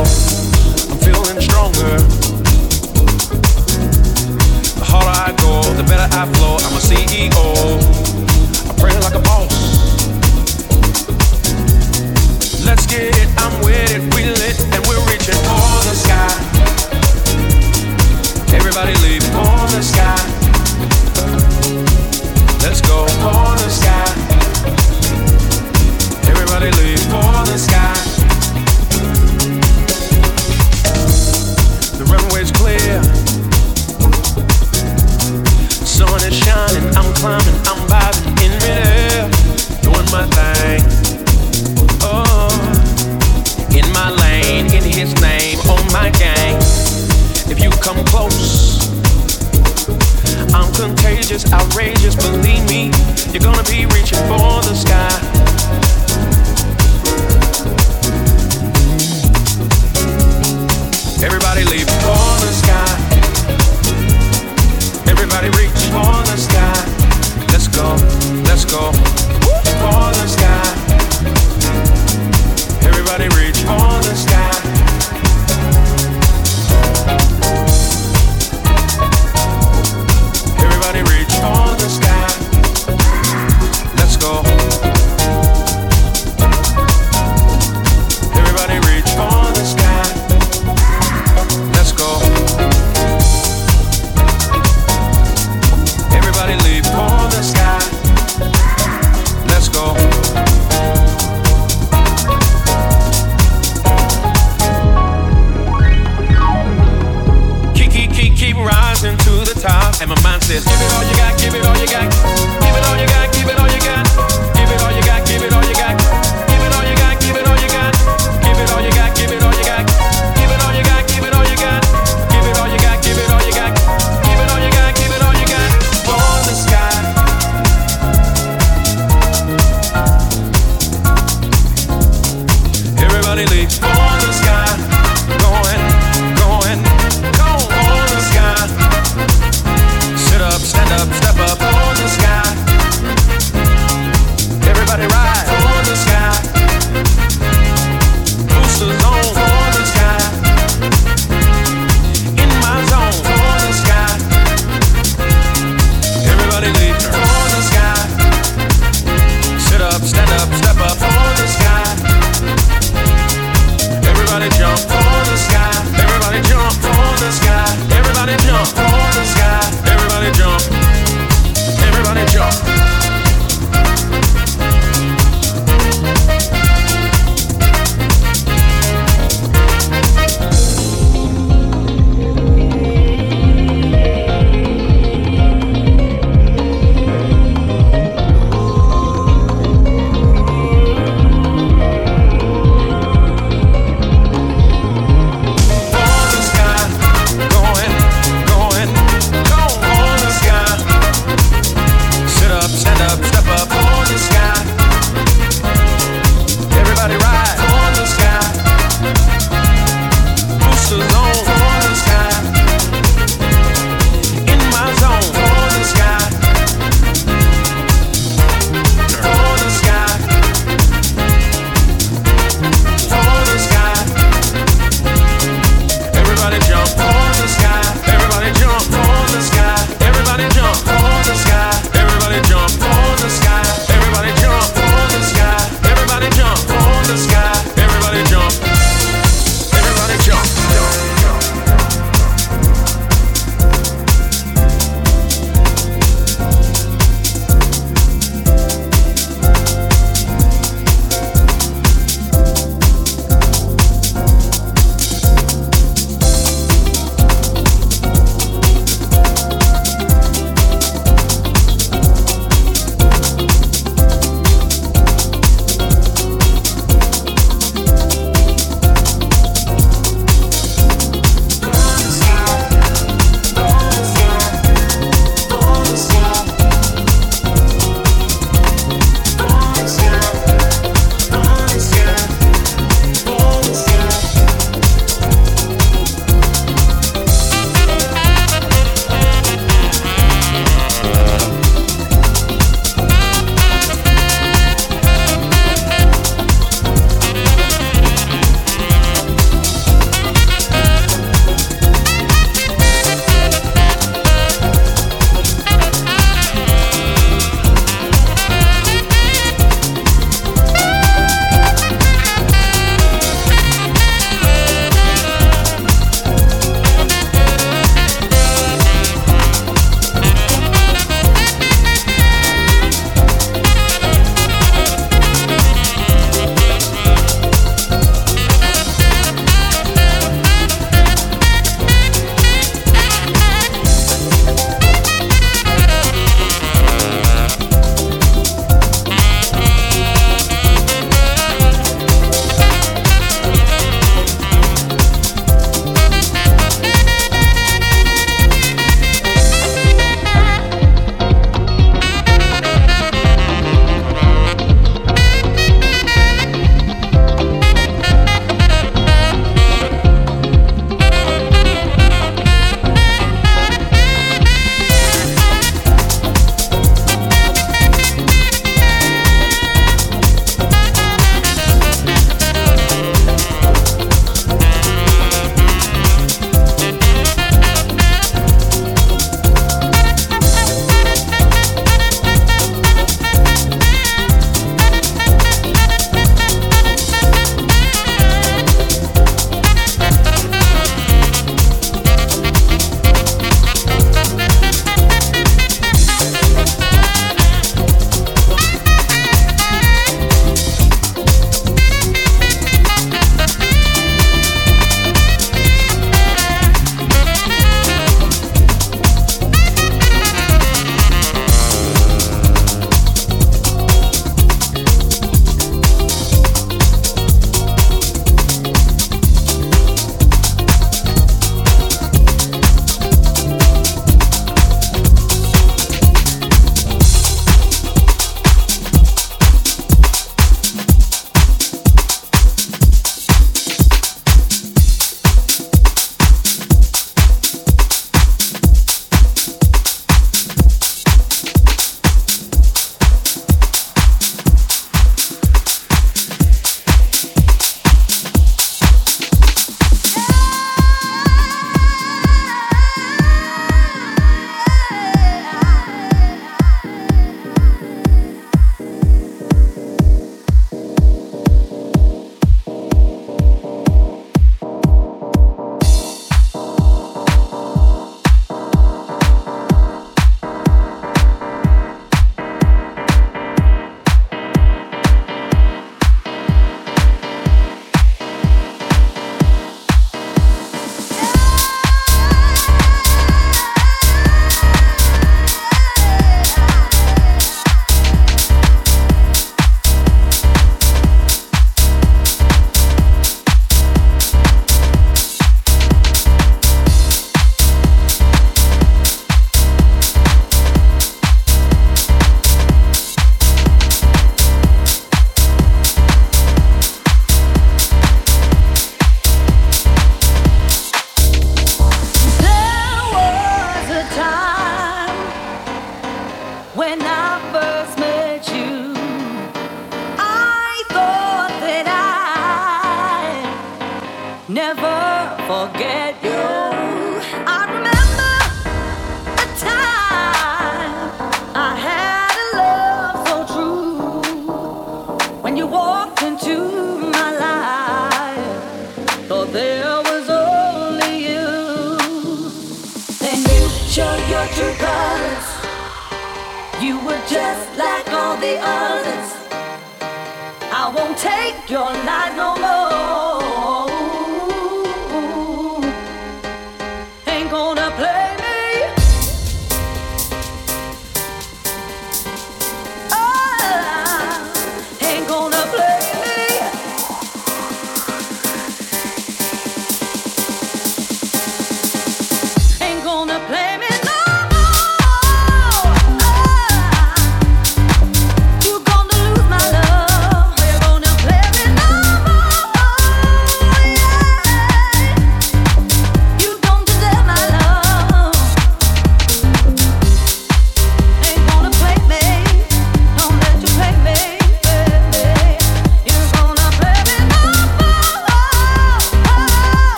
I'm feeling stronger. The harder I go, the better I flow. I'm a CEO. I pray like a boss. Let's get it, I'm with it, we lit, and we're reaching for the sky. Everybody leave for the sky. Let's go for the sky. Everybody leave for the sky. Climbing, I'm vibing in midair, doing my thing. Oh, in my lane, in His name, on my gang. If you come close, I'm contagious, outrageous. Believe me, you're gonna be reaching for the sky. Everybody leave for the sky. Go, let's go. For the sky.